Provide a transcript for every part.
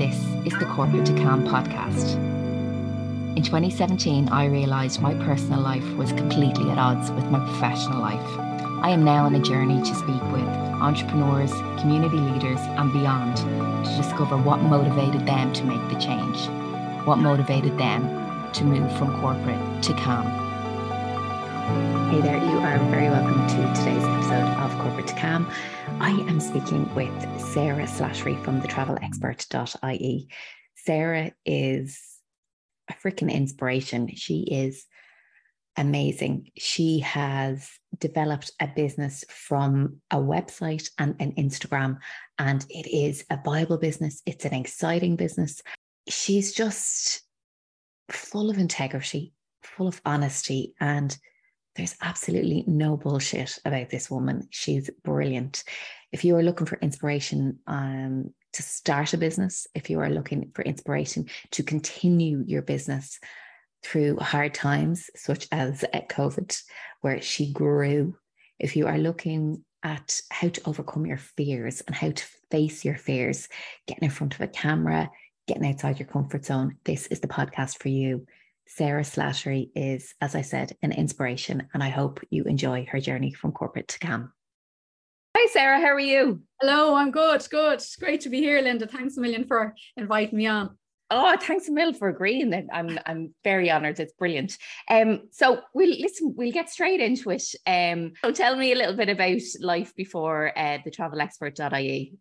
This is the Corporate to Calm podcast. In 2017, I realised my personal life was completely at odds with my professional life. I am now on a journey to speak with entrepreneurs, community leaders, and beyond to discover what motivated them to make the change, what motivated them to move from corporate to calm. Hey there, you are very welcome to today's episode of Corporate to Calm. I am speaking with Sarah Slattery from the travelexpert.ie. Sarah is a freaking inspiration. She is amazing. She has developed a business from a website and an Instagram, and it is a viable business. It's an exciting business. She's just full of integrity, full of honesty, and there's absolutely no bullshit about this woman. She's brilliant. If you are looking for inspiration um, to start a business, if you are looking for inspiration to continue your business through hard times, such as at COVID, where she grew, if you are looking at how to overcome your fears and how to face your fears, getting in front of a camera, getting outside your comfort zone, this is the podcast for you. Sarah Slattery is, as I said, an inspiration, and I hope you enjoy her journey from corporate to Calm. Hi, Sarah. How are you? Hello, I'm good. Good. Great to be here, Linda. Thanks a million for inviting me on. Oh, thanks a million for agreeing. I'm I'm very honoured. It's brilliant. Um, so we'll listen. We'll get straight into it. Um, so tell me a little bit about life before uh, the travelexpert.ie.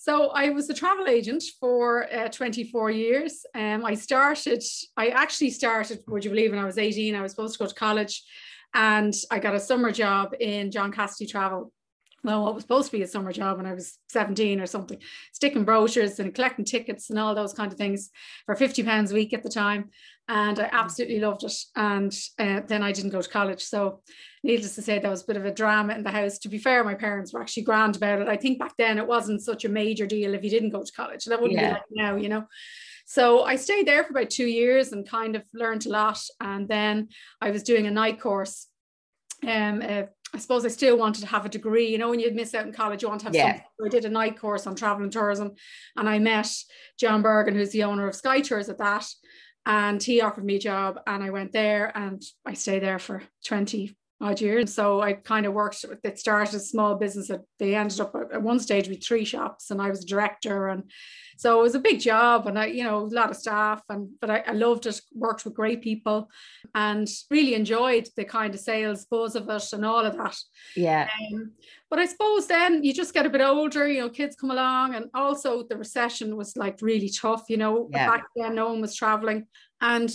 So I was a travel agent for uh, 24 years. Um, I started, I actually started, would you believe, when I was 18, I was supposed to go to college and I got a summer job in John Cassidy Travel. Well, what was supposed to be a summer job when I was 17 or something, sticking brochures and collecting tickets and all those kind of things for 50 pounds a week at the time and I mm. absolutely loved it. And uh, then I didn't go to college. So, needless to say, there was a bit of a drama in the house. To be fair, my parents were actually grand about it. I think back then it wasn't such a major deal if you didn't go to college. That wouldn't yeah. be like now, you know. So I stayed there for about two years and kind of learned a lot. And then I was doing a night course. Um, uh, I suppose I still wanted to have a degree. You know, when you miss out in college, you want to have yeah. something. So I did a night course on travel and tourism, and I met John Bergen, who's the owner of Sky Tours, at that and he offered me a job and I went there and I stayed there for 20 odd years. So I kind of worked, it started a small business that they ended up at one stage with three shops and I was director. And so it was a big job and I, you know, a lot of staff and, but I, I loved it, worked with great people and really enjoyed the kind of sales buzz of it and all of that. Yeah. Um, but I suppose then you just get a bit older, you know, kids come along, and also the recession was like really tough, you know. Yeah. Back then, no one was traveling, and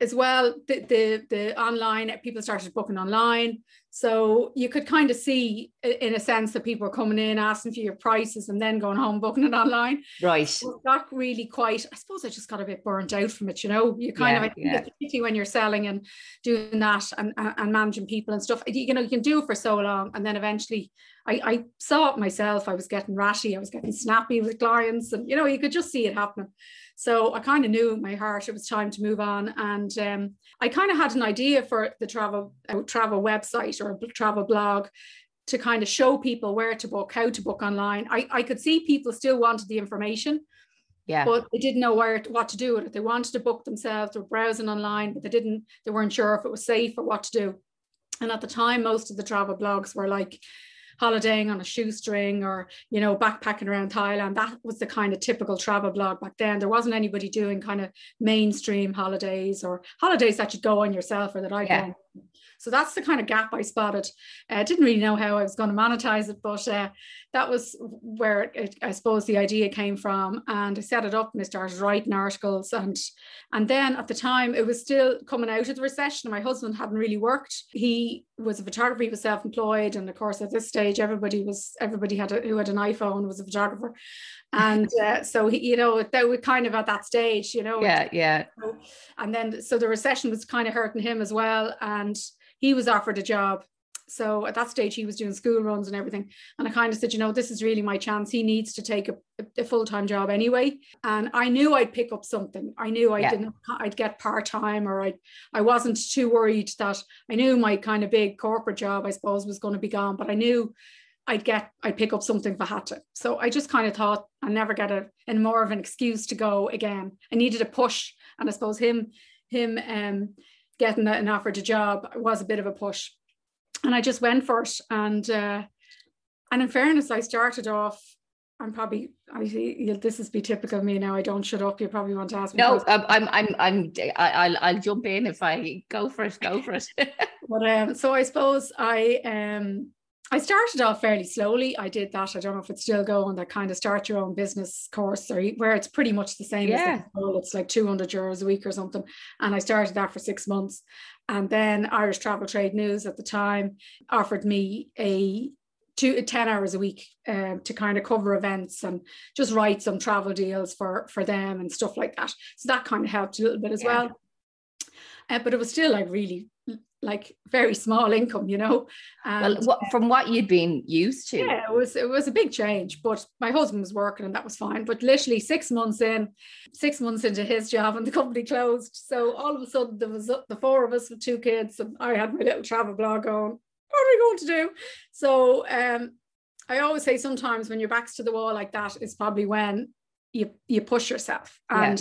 as well the, the the online people started booking online so you could kind of see in a sense that people were coming in asking for your prices and then going home booking it online. Right. So that really quite i suppose i just got a bit burnt out from it you know? You kind yeah, of I think yeah. particularly when you're selling and doing that and, and managing people and stuff. You know you can do it for so long and then eventually I, I saw it myself. I was getting ratty i was getting snappy with clients and you know you could just see it happening so I kind of knew in my heart it was time to move on. And um, I kind of had an idea for the travel uh, travel website or travel blog to kind of show people where to book, how to book online. I, I could see people still wanted the information. Yeah. But they didn't know where to, what to do with it. They wanted to book themselves, they were browsing online, but they didn't, they weren't sure if it was safe or what to do. And at the time, most of the travel blogs were like, holidaying on a shoestring or you know backpacking around Thailand. That was the kind of typical travel blog back then. There wasn't anybody doing kind of mainstream holidays or holidays that you go on yourself or that I yeah. go so that's the kind of gap I spotted. I uh, didn't really know how I was going to monetize it, but uh, that was where it, I suppose the idea came from. And I set it up and I started writing articles. And and then at the time, it was still coming out of the recession. My husband hadn't really worked. He was a photographer. He was self-employed, and of course, at this stage, everybody was everybody had a, who had an iPhone was a photographer and uh, so he, you know that was kind of at that stage you know yeah yeah and then so the recession was kind of hurting him as well and he was offered a job. So at that stage, he was doing school runs and everything. And I kind of said, you know, this is really my chance. He needs to take a, a full time job anyway. And I knew I'd pick up something. I knew I yeah. didn't, I'd get part time or I, I wasn't too worried that I knew my kind of big corporate job, I suppose, was going to be gone. But I knew I'd get, I'd pick up something if I had to. So I just kind of thought I'd never get a, and more of an excuse to go again. I needed a push. And I suppose him, him um, getting an offer to job was a bit of a push. And I just went for it. And, uh, and in fairness, I started off I'm probably I see this is be typical of me now. I don't shut up. You probably want to ask me. No, I'm I'm I'm I'm I'll I'll jump in if I go for it. Go for it. but um, so I suppose I um I started off fairly slowly. I did that. I don't know if it's still going. That kind of start your own business course, or where it's pretty much the same. Yeah, it's like two hundred euros a week or something. And I started that for six months, and then Irish Travel Trade News at the time offered me a two, 10 hours a week uh, to kind of cover events and just write some travel deals for, for them and stuff like that. So that kind of helped a little bit as yeah. well. Uh, but it was still like really like very small income, you know. And, well, what, from what you'd been used to. Yeah, it was it was a big change. But my husband was working and that was fine. But literally six months in, six months into his job and the company closed. So all of a sudden there was the four of us with two kids and I had my little travel blog going what are we going to do? So um, I always say sometimes when your back's to the wall like that is probably when you you push yourself. And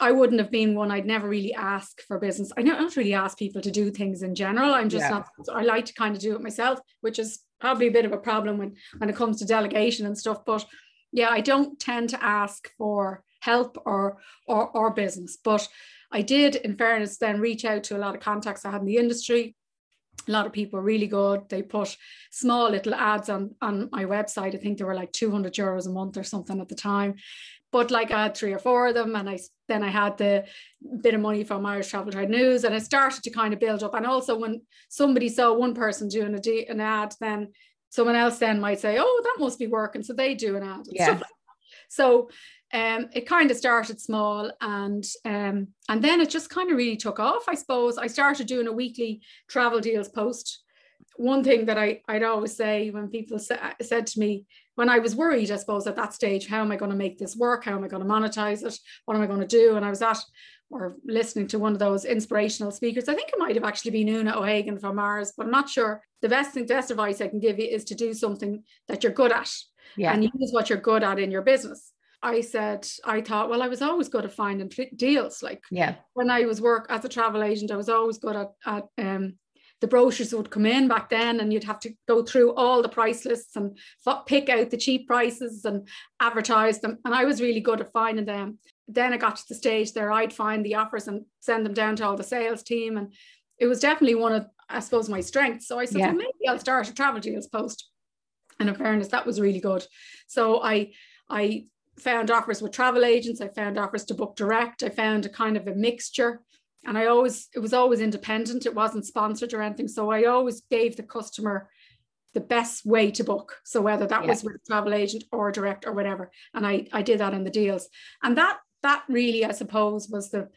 I wouldn't have been one. I'd never really ask for business. I don't really ask people to do things in general. I'm just yeah. not. I like to kind of do it myself, which is probably a bit of a problem when when it comes to delegation and stuff. But yeah, I don't tend to ask for help or or or business. But I did, in fairness, then reach out to a lot of contacts I had in the industry a lot of people are really good. They put small little ads on on my website. I think they were like 200 euros a month or something at the time. But like I had three or four of them, and I then I had the bit of money from Irish Travel Trade News, and I started to kind of build up. And also when somebody saw one person doing a an ad, then someone else then might say, "Oh, that must be working," so they do an ad. Yeah. Like so um, it kind of started small and um, and then it just kind of really took off i suppose i started doing a weekly travel deals post one thing that I, i'd always say when people sa- said to me when i was worried i suppose at that stage how am i going to make this work? How am i going to monetize it? What am i going to do? And i was at or listening to one of those inspirational speakers. I think it might have actually been una o'hagan from mars but i'm not sure. The best thing the best advice i can give you is to do something that you're good at yeah. and use what you're good at in your business. I said, I thought, well, I was always good at finding deals. Like yeah, when I was work as a travel agent, I was always good at, at um, the brochures would come in back then and you'd have to go through all the price lists and f- pick out the cheap prices and advertise them. And I was really good at finding them. Then I got to the stage there, I'd find the offers and send them down to all the sales team. And it was definitely one of, I suppose, my strengths. So I said, yeah. well, maybe I'll start a travel deals post. And in fairness, that was really good. So I, I found offers with travel agents. I found offers to book direct. I found a kind of a mixture. And I always, it was always independent. It wasn't sponsored or anything. So I always gave the customer the best way to book. So whether that yeah. was with a travel agent or direct or whatever. And I, I did that in the deals. And that, that really, I suppose, was the,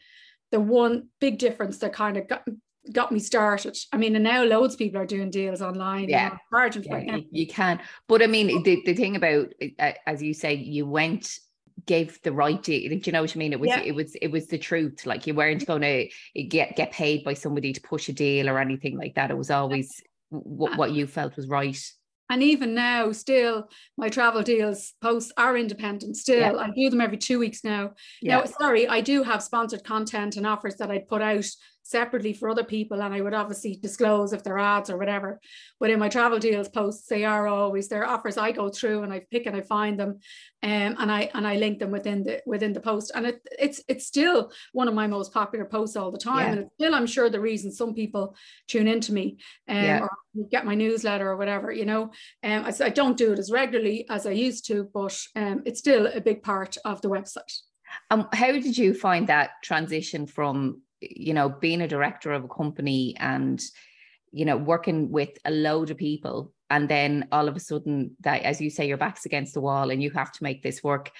the one big difference that kind of got, got me started. I mean, and now loads of people are doing deals online. Yeah, charging yeah, you, you, can. But I mean, the, the thing about, uh, as you say, you went gave the right. Do you know what I mean? It was yeah. it was it was the truth. Like you weren't mm-hmm. going to eh, get get paid by somebody to push a deal or anything like that. It was always what uh, what you felt was right. And even now, still, my travel deals posts are independent. Still, yeah. I do them every two weeks now. Yeah. Now, sorry, I do have sponsored content and offers that I put out separately for other people and I would obviously disclose if they're ads or whatever. But in my travel deals posts, they are always their offers I go through and I pick and I find them um, and I and I link them within the within the post. And it, it's it's still one of my most popular posts all the time. Yeah. And it's still I'm sure the reason some people tune into me um, yeah. or get my newsletter or whatever, you know. Um, I, I don't do it as regularly as I used to, but um, it's still a big part of the website. Um, how did you find that transition from you know being a director of a company and you know working with a load of people and then all of a sudden that as you say your back's against the wall and you have to make this work.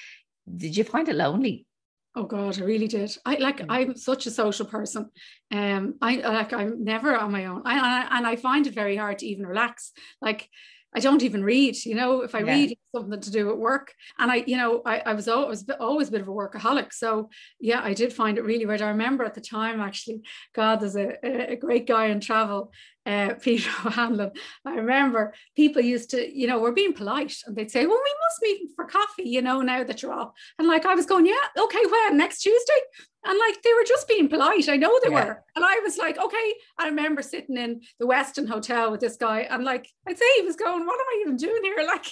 Did you find it lonely? Oh god i really did. I like mm. i'm such a social person. Um i like i'm never on my own. I, and I find it very hard to even relax. Like I don't even read, you know, if I yeah. read something to do at work. And I, you know, I, I was always, always a bit of a workaholic. So yeah, I did find it really weird. I remember at the time, actually, God, there's a, a great guy in travel uh, Peter O'Hanlon. I remember people used to, you know, we're being polite and they'd say, well, we must meet for coffee, you know, now that you're off. And like, I was going, yeah, okay, when? Next Tuesday? And like, they were just being polite. I know they yeah. were. And I was like, okay. I remember sitting in the Westin Hotel with this guy and like, I'd say he was going, what am I even doing here? Like,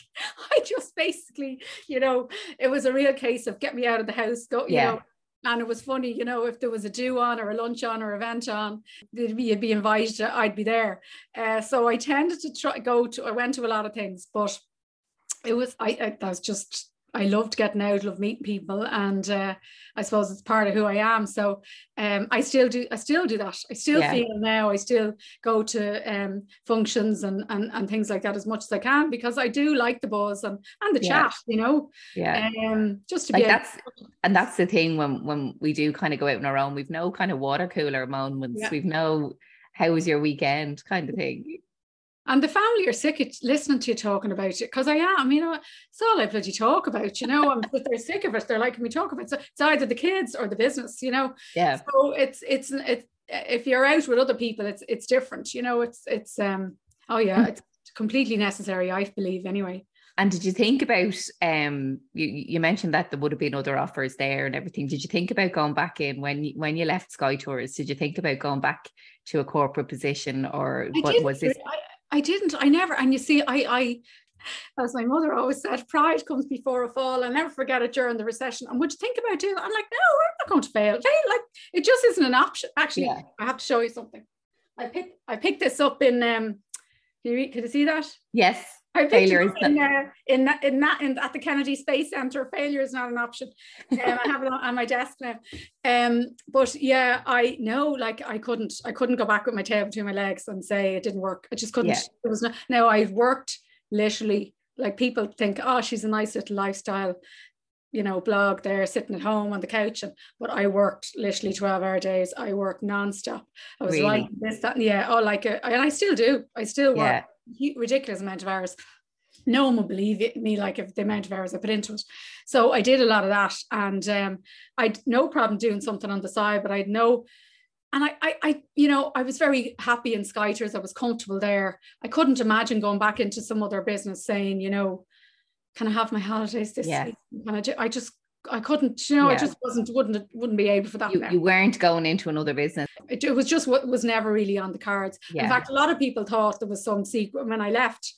I just basically, you know, it was a real case of get me out of the house, go, you yeah. know, and it was funny, you know, if there was a do on or a lunch on or event on, you'd be be invited, I'd be there. Uh, so I tended to try go to, I went to a lot of things, but it was, I, I that was just I loved getting out, love meeting people, and uh, I suppose it's part of who I am. So um, I still do, I still do that. I still yeah. feel now. I still go to um, functions and, and and things like that as much as I can because I do like the buzz and and the yeah. chat. You know, yeah. Um, just to like be that's able- and that's the thing when when we do kind of go out on our own. We've no kind of water cooler moments. Yeah. We've no how was your weekend kind of thing and the family are sick of listening to you talking about it because I am, you know, it's all I bloody talk about, you know, and but they're sick of it. They're like me talk about it. So it's either the kids or the business, you know. Yeah. So it's it's it's if you're out with other people, it's it's different, you know. It's it's um oh yeah, it's completely necessary, I believe, anyway. And did you think about um you, you mentioned that there would have been other offers there and everything. Did you think about going back in when you, when you left Sky Tours? Did you think about going back to a corporate position or I what was this? I, I didn't. I never. And you see, I, I, as my mother always said, pride comes before a fall. I'll never forget it during the recession. And would you think about doing? I'm like, no, we're not going to fail. Fail, like it just isn't an option. Actually, yeah. I have to show you something. I picked I picked this up in um. Can you, can you see that? Yes. I failure is in, uh, in that in that in at the Kennedy Space Center. Failure is not an option. Um, I have it on, on, my desk now. Um, but yeah, I know like I couldn't I couldn't go back with my tail between my legs and say it didn't work. I just couldn't. Yeah. It was not. Now I've worked literally like people think, oh, she's a nice little lifestyle, you know, blog there sitting at home on the couch. And but I worked literally 12 hour days. I worked nonstop. I was really? this, that, and yeah, oh, like, a, and I still do. I still work. Yeah ridiculous amount of hours. No one would believe it, me like if the amount of hours I put into it. So I did a lot of that, and um, I'd no problem doing something on the side, but I'd no. And I, I, I, you know, I was very happy in Sky Tours. I was comfortable there. I couldn't imagine going back into some other business saying, you know, can I have my holidays this yeah. week? Can I, do, I just I couldn't, you know, yeah. I just wasn't, wouldn't, wouldn't be able for that. You, you weren't going into another business. It, it, was just what was never really on the cards. Yeah. In fact, a lot of people thought there was some secret. When I left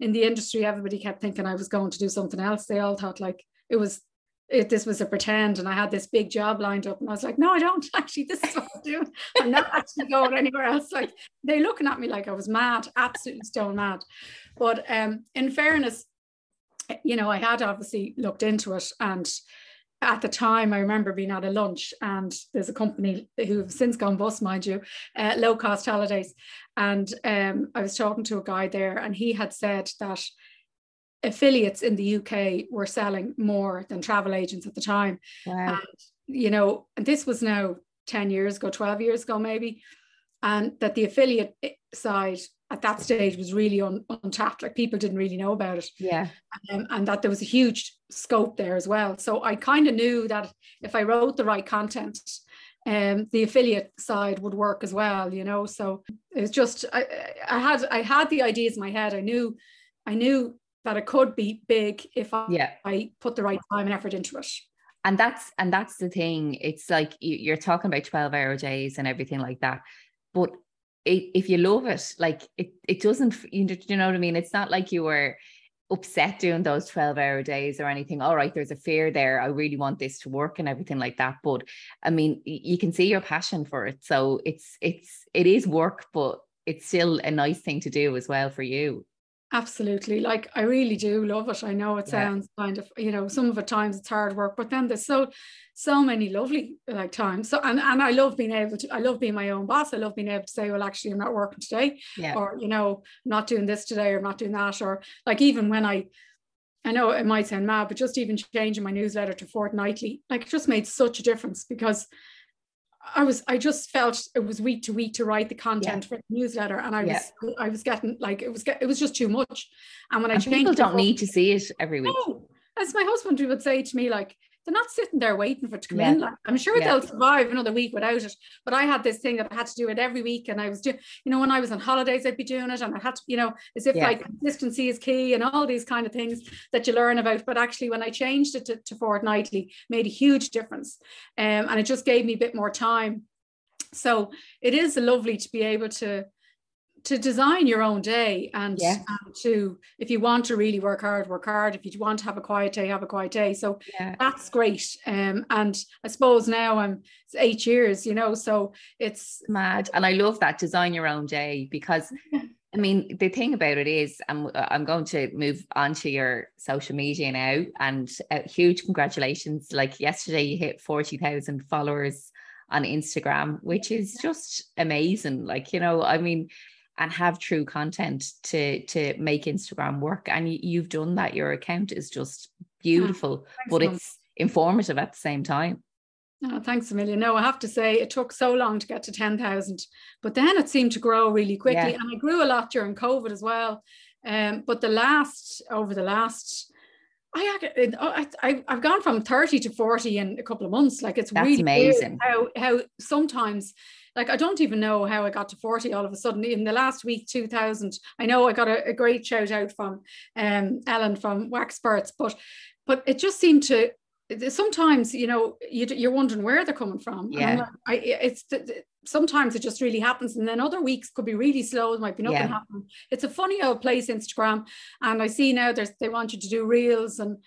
in the industry, everybody kept thinking I was going to do something else. They all thought like it was, it, this was a pretend. And I had this big job lined up. And I was like, no, I don't actually, this is what I'm doing. I'm not actually going anywhere else. Like they looking at me like I was mad, absolutely stone mad. But um, in fairness, you know, I had obviously looked into it and at the time, I remember being at a lunch, and there's a company who've since gone bust, mind you, uh, low cost holidays. And um, I was talking to a guy there, and he had said that affiliates in the UK were selling more than travel agents at the time. Wow. And, you know, and this was now 10 years ago, 12 years ago, maybe. And that the affiliate side at that stage was really un, untapped. Like people didn't really know about it. Yeah. Um, and that there was a huge scope there as well. So I kind of knew that if I wrote the right content, um, the affiliate side would work as well, you know. So it's just I, I had I had the ideas in my head. I knew I knew that it could be big if I, yeah. I put the right time and effort into it and that's and that's the thing it's like you're talking about 12 hour days and everything like that but if you love it, like it, it doesn't, you know what I mean? It's not like you were upset doing those 12 hour days or anything. All right, there's a fear there. I really want this to work and everything like that. But I mean, you can see your passion for it. So it's, it's, it is work, but it's still a nice thing to do as well for you. Absolutely. Like I really do love it. I know it sounds yeah. kind of, you know, some of the times it's hard work, but then there's so so many lovely like times. So and, and I love being able to, I love being my own boss. I love being able to say, well, actually I'm not working today. Yeah. Or, you know, not doing this today or not doing that. Or like even when I I know it might sound mad, but just even changing my newsletter to fortnightly, like it just made such a difference because I was I just felt it was week to week to write the content Yeah. for the newsletter, and I Yeah. was I was getting like it was get, it was just too much. And when I changed, people don't need to see it every week. No, as my husband would say to me, like they're not sitting there waiting for it to come Yeah. in. Like I'm sure Yeah. they'll survive another week without it. But I had this thing that I had to do it every week, and I was doing, you know, when I was on holidays, I'd be doing it, and I had to, you know, as if Yeah. like consistency is key and all these kind of things that you learn about. But actually, when I changed it to, to fortnightly, made a huge difference, um, and it just gave me a bit more time. So it is lovely to be able to to design your own day and, Yeah. and to if you want to really work hard work hard. If you want to have a quiet day have a quiet day. So Yeah. that's great. Um and i suppose now i'm it's eight years you know so it's mad. And i love that. Design your own day because i mean the thing about it is i'm, I'm going to move on to your social media now. And uh, huge congratulations. Like yesterday you hit 40,000 followers on instagram which is just amazing. Like you know i mean and have true content to to make instagram work and you, you've done that your account is just beautiful but it's informative at the same time Oh, thanks a million. No, I have to say it took so long to get to 10,000, but then it seemed to grow really quickly. Yeah. And I grew a lot during COVID as well. Um, but the last, over the last, I, I, I, I've gone from 30 to 40 in a couple of months. Like it's That's really amazing. how, how sometimes, like I don't even know how I got to 40 all of a sudden. In the last week, 2000, I know I got a, a great shout out from um, Ellen from Waxperts, but but it just seemed to sometimes you know you, you're wondering where they're coming from Yeah. I, it's sometimes it just really happens and then other weeks could be really slow it might be nothing Yeah. happening it's a funny old place instagram and i see now there's they want you to do reels and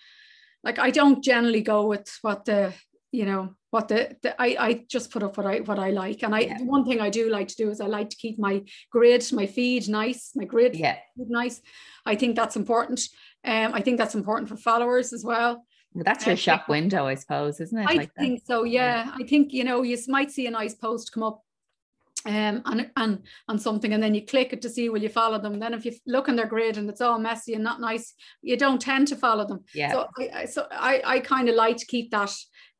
like i don't generally go with what the you know what the, the I, I just put up what I what I like and I Yeah. one thing I do like to do is I like to keep my grid my feed nice my grid yeah nice I think that's important um I think that's important for followers as well Well, that's your Uh, shop window, I suppose, isn't it? I Like that? think so. Yeah. I think you know you might see a nice post come up, um, and and on something, and then you click it to see will you follow them. Then if you look in their grid and it's all messy and not nice, you don't tend to follow them. yeah. So I, so I I kind of like to keep that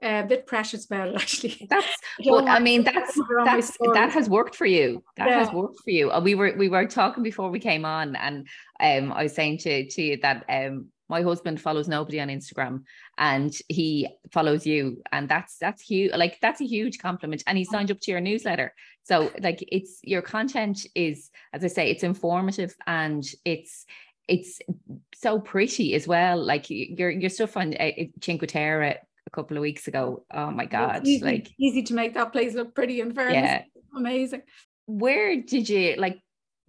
uh, a bit precious about it actually. that's I I mean that's that's that has worked for you. That has worked for you. Uh, We were we were talking before we came on, and um I was saying to to you that um my husband follows nobody on Instagram and he follows you and that's that's huge like that's a huge compliment and he signed up to your newsletter so like it's your content is as i say it's informative and it's it's so pretty as well like your your stuff on uh, Cinque Terre a couple of weeks ago oh my god easy, like easy to make that place look pretty and fairness. yeah Amazing. where did you like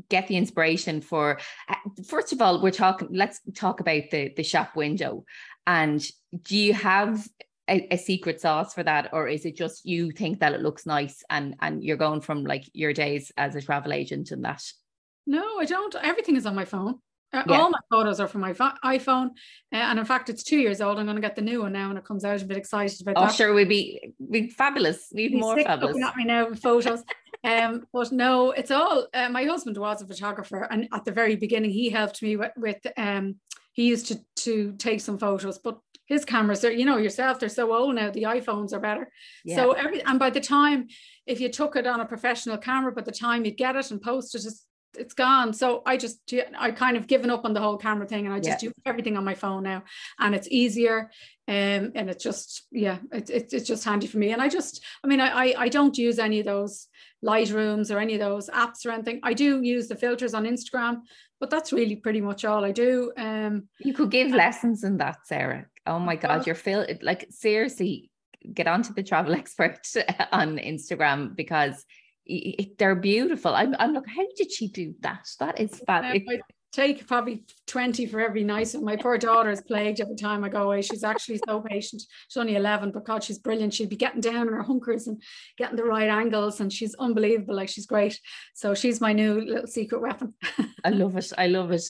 get the inspiration for uh, first of all we're talking let's talk about the the shop window and do you have a, a secret sauce for that or is it just you think that it looks nice and and you're going from like your days as a travel agent and that No, I don't. Everything is on my phone. Uh, Yeah. All my photos are from my pho- iPhone, uh, and in fact, it's two years old. I'm going to get the new one now when it comes out. I'm a bit excited about oh that. sure we'd be we'd fabulous we'd He's more fabulous at me now with photos. um, but no, it's all. Uh, my husband was a photographer, and at the very beginning, he helped me with. with um, he used to to take some photos, but his cameras are, you know, yourself, they're so old now. The iPhones are better. yeah So every and by the time, if you took it on a professional camera, by the time you'd get it and post it, it's, gone. So I just I kind of given up on the whole camera thing, and I just Yeah. do everything on my phone now, and it's easier, um, and it's just yeah, it's it's it's just handy for me. And I just I mean I I, I don't use any of those Lightrooms or any of those apps or anything. I do use the filters on Instagram, but that's really pretty much all I do. Um, you could give lessons in that Sarah oh my god you're feel like seriously get onto the travel expert on Instagram because i- i- they're beautiful. I'm, I'm like, how did she do that? That is fab. I take probably 20 for every night. And my poor daughter is plagued every time I go away. She's actually so patient. She's only 11, but God, she's brilliant. She'd be getting down in her hunkers and getting the right angles. And she's unbelievable. Like she's great. So she's my new little secret weapon. I love it. I love it.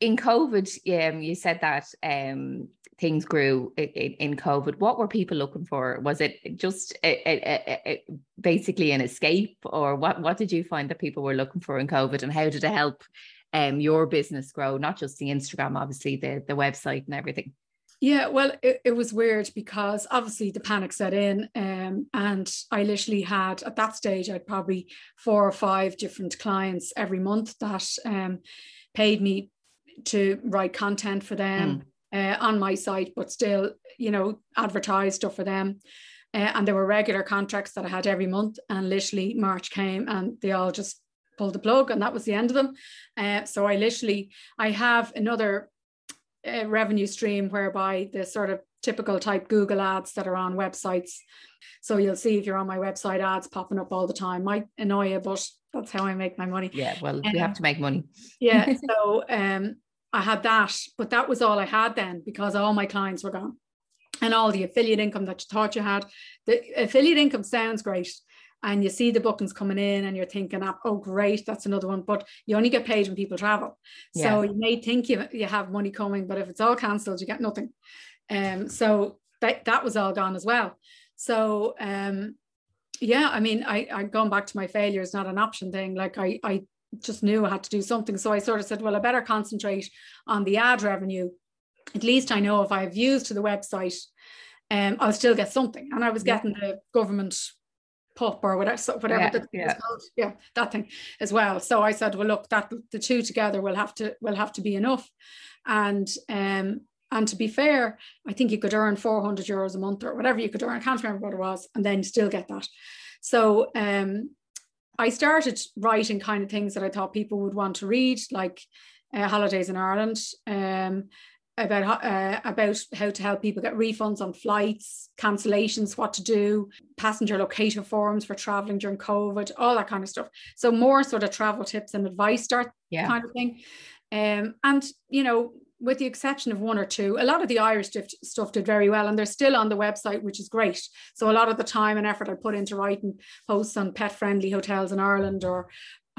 In COVID, um, you said that um, things grew in, in COVID. What were people looking for? Was it just a, a, a, basically an escape, or what? What did you find that people were looking for in COVID, and how did it help um, your business grow? Not just the Instagram, obviously the the website and everything. Yeah, well, it, it, was weird because obviously the panic set in, um, and I literally had at that stage I'd probably four or five different clients every month that um, paid me to write content for them mm. Uh, on my site, but still, you know, advertise stuff for them. Uh, and there were regular contracts that I had every month, and literally March came, and they all just pulled the plug, and that was the end of them. Uh, so I literally I have another a revenue stream whereby the sort of typical type Google ads that are on websites. So you'll see if you're on my website ads popping up all the time. Might annoy you, but that's how I make my money. Yeah, well, um, we have to make money. yeah. So um I had that, but that was all I had then because all my clients were gone. And all the affiliate income that you thought you had. The affiliate income sounds great, and you see the bookings coming in and you're thinking, oh, great, that's another one. But you only get paid when people travel. Yeah. So you may think you, you have money coming, but if it's all cancelled, you get nothing. Um, so that, that was all gone as well. So um, yeah, I mean, I, I going back to my failure is not an option thing. Like I, I just knew I had to do something. So I sort of said, well, I better concentrate on the ad revenue. At least I know if I have views to the website, um, I'll still get something. And I was getting the government pup or whatever, so whatever yeah, the yeah. called. Yeah, that thing as well. So I said, well, look, that the two together will have to will have to be enough. And um and to be fair, I think you could earn 400 euros a month or whatever you could earn. I can't remember what it was, and then still get that. So um I started writing kind of things that I thought people would want to read, like uh, holidays in Ireland. Um, about uh, about how to help people get refunds on flights, cancellations, what to do, passenger locator forms for traveling during COVID, all that kind of stuff. So more sort of travel tips and advice start yeah. kind of thing. Um, and you know, with the exception of one or two, a lot of the Irish stuff did very well, and they're still on the website, which is great. So a lot of the time and effort I put into writing posts on pet-friendly hotels in Ireland or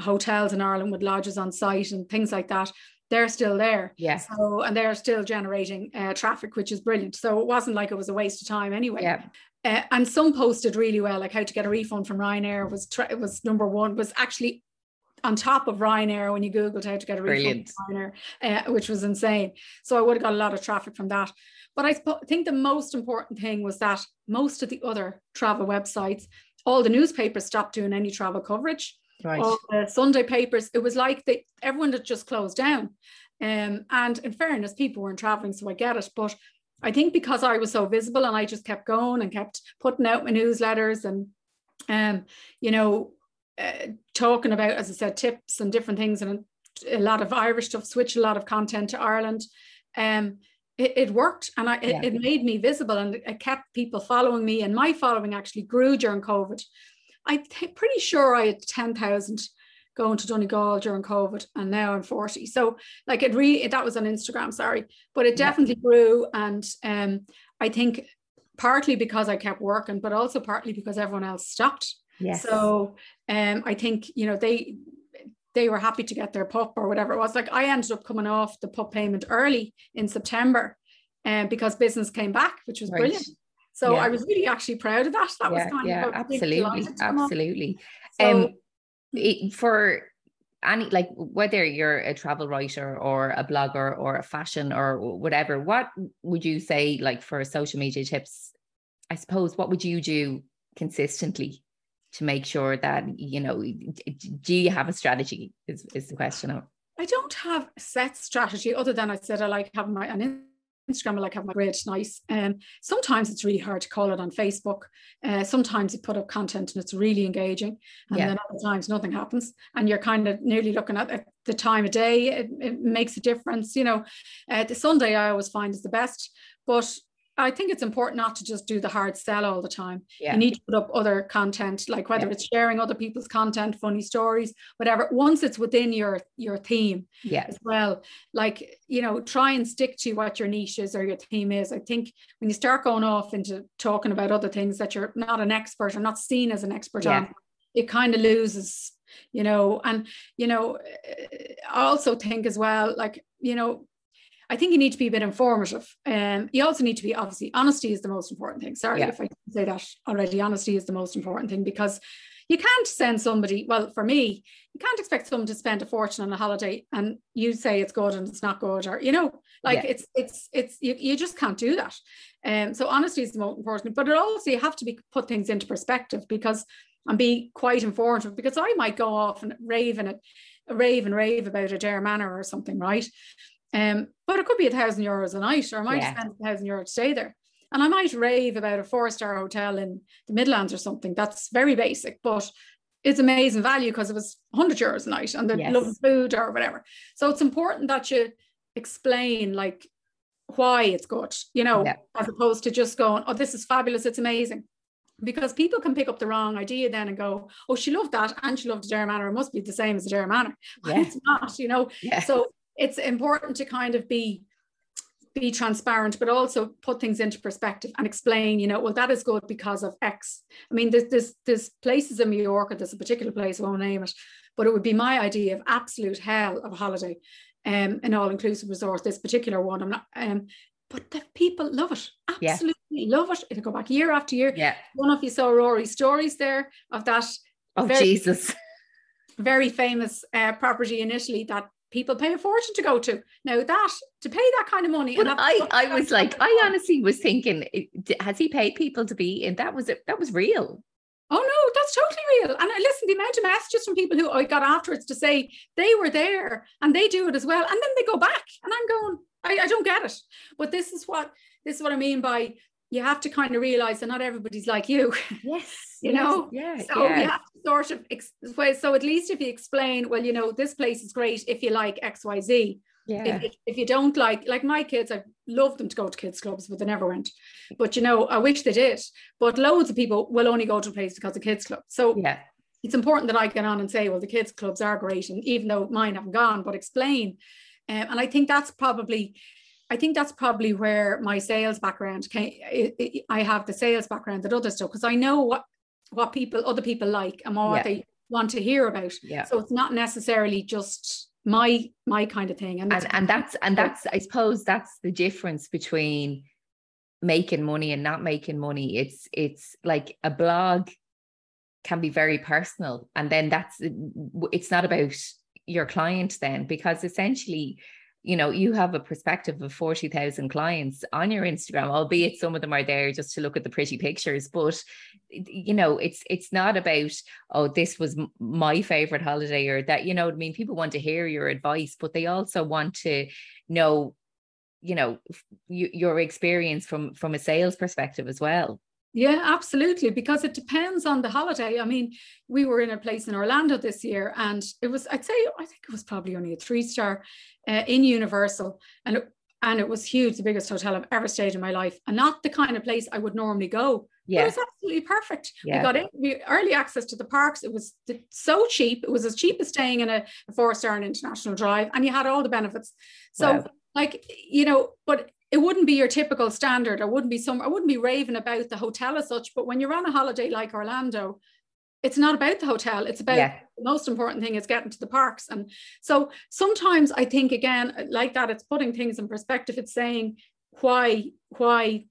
hotels in Ireland with lodges on site and things like that they're still there. Yeah. So and they're still generating uh, traffic, which is brilliant. So it wasn't like it was a waste of time anyway. Yeah. Uh, and some posted really well, like how to get a refund from Ryanair was tra- was number one was actually on top of Ryanair when you googled how to get a refund Ryanair, uh, which was insane. So I would have got a lot of traffic from that. But I think the most important thing was that most of the other travel websites, all the newspapers stopped doing any travel coverage right. all the Sunday papers. It was like they everyone had just closed down. Um, and in fairness, people weren't traveling, so I get it. But I think because I was so visible and I just kept going and kept putting out my newsletters and um, you know, uh, talking about, as I said, tips and different things and a lot of Irish stuff, switched a lot of content to Ireland. Um, it, it worked and I, yeah. it, it, made me visible and it kept people following me and my following actually grew during COVID I'm pretty sure I had 10,000 going to Donegal during COVID and now I'm 40. So like it really, that was on Instagram, sorry, but it definitely yeah. grew. And um, I think partly because I kept working, but also partly because everyone else stopped. Yes. So um, I think, you know, they, they were happy to get their pup or whatever it was. Like I ended up coming off the pup payment early in September um, because business came back, which was right. brilliant. So yeah. I was really actually proud of that. That yeah, was kind yeah, of absolutely, absolutely. So, um, it, for any like whether you're a travel writer or a blogger or a fashion or whatever, what would you say like for social media tips? I suppose what would you do consistently to make sure that you know do you have a strategy is, is the question I don't have a set strategy other than I said I like having my an Instagram, I like have my grid nice. Um, sometimes it's really hard to call it on Facebook. Uh, sometimes you put up content and it's really engaging, and yeah. then other times nothing happens, and you're kind of nearly looking at the time of day. It, it makes a difference, you know. Uh, the Sunday I always find is the best, but I think it's important not to just do the hard sell all the time. Yeah. You need to put up other content, like whether yeah. it's sharing other people's content, funny stories, whatever. Once it's within your your theme, yeah, as well. Like you know, try and stick to what your niche is or your theme is. I think when you start going off into talking about other things that you're not an expert or not seen as an expert yeah. on, it kind of loses. You know, and you know, eh, eh, I also think as well, like you know, I think you need to be a bit informative. Um, you also need to be obviously honesty is the most important thing. Sorry yeah. if I say that already. Honesty is the most important thing because you can't send somebody, well, for me, you can't expect someone to spend a fortune on a holiday and you say it's good and it's not good, or you know, like yeah. it's it's it's you, you just can't do that. And um, so honesty is the most important, but it also you have to be put things into perspective because and be quite informative because I might go off and rave and rave and rave about a Adare Manor or something, right? Um, but it could be a thousand euros a night, or I might yeah. spend a thousand euros to stay there. And I might rave about a four-star hotel in the Midlands or something. That's very basic, but it's amazing value because it was 100 euros a night and the yes. love food or whatever. So it's important that you explain like why it's good, you know, yeah. as opposed to just going, oh, this is fabulous, it's amazing. Because people can pick up the wrong idea then and go, oh, she loved that and she loved the Adare Manor. It must be the same as the Adare Manor. Yeah. it's not, you know. Yeah. So it's important to kind of be be transparent, but also put things into perspective and explain, you know, well, that is good because of X. I mean, there's, there's, there's places in New Mallorca, there's a particular place, I won't name it, but it would be my idea of absolute hell of a holiday um, an all-inclusive resort, this particular one. I'm not um, but the people love it. Absolutely yeah. love it. It'll go back year after year. Yeah. One of you saw Rory's stories there of that. Oh very, Jesus. Very famous uh, property in Italy that people pay a fortune to go to. Now that to pay that kind of money, and I, I was like, I honestly was thinking, eh, has he paid people to be? in? that was it. That was real. Oh no, that's totally real. And I listen, the amount of messages from people who I got afterwards to say they were there and they do it as well, and then they go back, and I'm going, I, I don't get it. But this is what this is what I mean by you have to kind of realize that not everybody's like you. Yes. You yes, know? Yeah. So yeah. you have to sort of explain. so at least if you explain, well, you know, this place is great if you like XYZ. Yeah. If, if you don't like, like my kids, I love them to go to kids clubs, but they never went. But you know, I wish they did. But loads of people will only go to a place because of kids club. So yeah, it's important that I get on and say, well, the kids clubs are great, and even though mine haven't gone, but explain. Um, and I think that's probably I think that's probably where my sales background came. I have the sales background that others do because I know what what people other people like and what yeah. they want to hear about. Yeah. So it's not necessarily just my my kind of thing. And and, and that's and that's I suppose that's the difference between making money and not making money. It's it's like a blog can be very personal, and then that's it's not about your client then because essentially you know, you have a perspective of 40,000 clients on your Instagram, albeit some of them are there just to look at the pretty pictures. But, you know, it's, it's not about, oh, this was my favorite holiday or that, you know I mean? People want to hear your advice, but they also want to know, you know, your experience from, from a sales perspective as well. Yeah, absolutely. Because it depends on the holiday. I mean, we were in a place in Orlando this year, and it was, I'd say, I think it was probably only a three star uh, in Universal. And it, and it was huge, the biggest hotel I've ever stayed in my life, and not the kind of place I would normally go. Yeah, it was absolutely perfect. Yeah. We got in, we, early access to the parks. It was so cheap. It was as cheap as staying in a, a four star and international drive, and you had all the benefits. So, wow. like you know, but it wouldn't be your typical standard. I wouldn't be some. I wouldn't be raving about the hotel as such. But when you're on a holiday like Orlando, it's not about the hotel. It's about yeah. the most important thing is getting to the parks. And so sometimes I think again like that. It's putting things in perspective. It's saying why why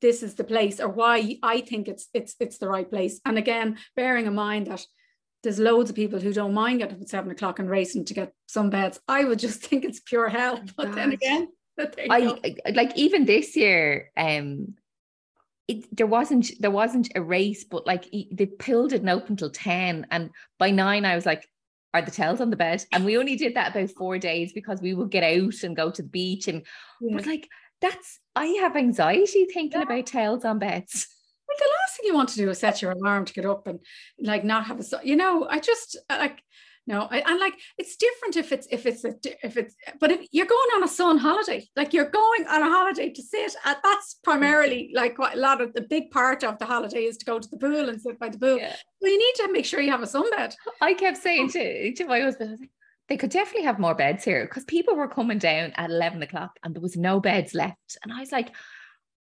this is the place or why I think it's it's it's the right place. And again, bearing in mind that there's loads of people who don't mind getting up at seven o'clock and racing to get some beds. I would just think it's pure hell. But then again, I, I like even this year, um, it, there wasn't there wasn't a race, but like the pool didn't open till ten, and by nine I was like, "Are the towels on the bed?" And we only did that about four days because we would get out and go to the beach, and yeah. but like that's I have anxiety thinking yeah. about towels on beds. Well, the last thing you want to do is set your alarm to get up and like not have a you know I just like no I, and like it's different if it's if it's a if it's but if you're going on a sun holiday like you're going on a holiday to sit at that's primarily like quite a lot of the big part of the holiday is to go to the pool and sit by the pool. Yeah. well you need to make sure you have a sunbed. I kept saying oh. to, to my husband they could definitely have more beds here because people were coming down at 11 o'clock and there was no beds left. And i was like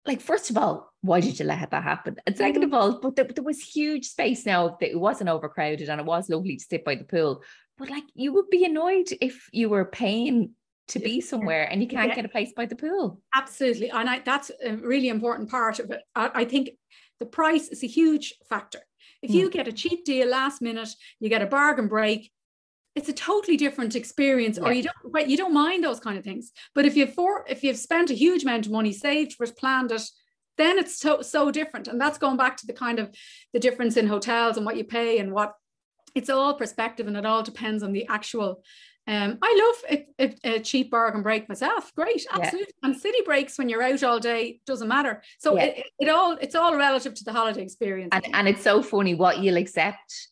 like first of all why did you let that happen? And second of mm-hmm. all but there, there was huge space now that it wasn't overcrowded and it was lovely to sit by the pool. But like you would be annoyed if you were paying to be somewhere and you can't yeah. get a place by the pool. Absolutely. And I, that's a really important part of it. I, I think the price is a huge factor. If you mm. get a cheap deal last minute, you get a bargain break, it's a totally different experience yeah. or you don't you don't mind those kind of things but if you've for if you've spent a huge amount of money saved for planned it then it's so so different and that's going back to the kind of the difference in hotels and what you pay and what it's all perspective and it all depends on the actual um, I love a, a, a, cheap bargain break myself. Great, absolutely. Yeah. And city breaks when you're out all day doesn't matter. So yeah. it, it, all it's all relative to the holiday experience. And, and it's so funny what you'll accept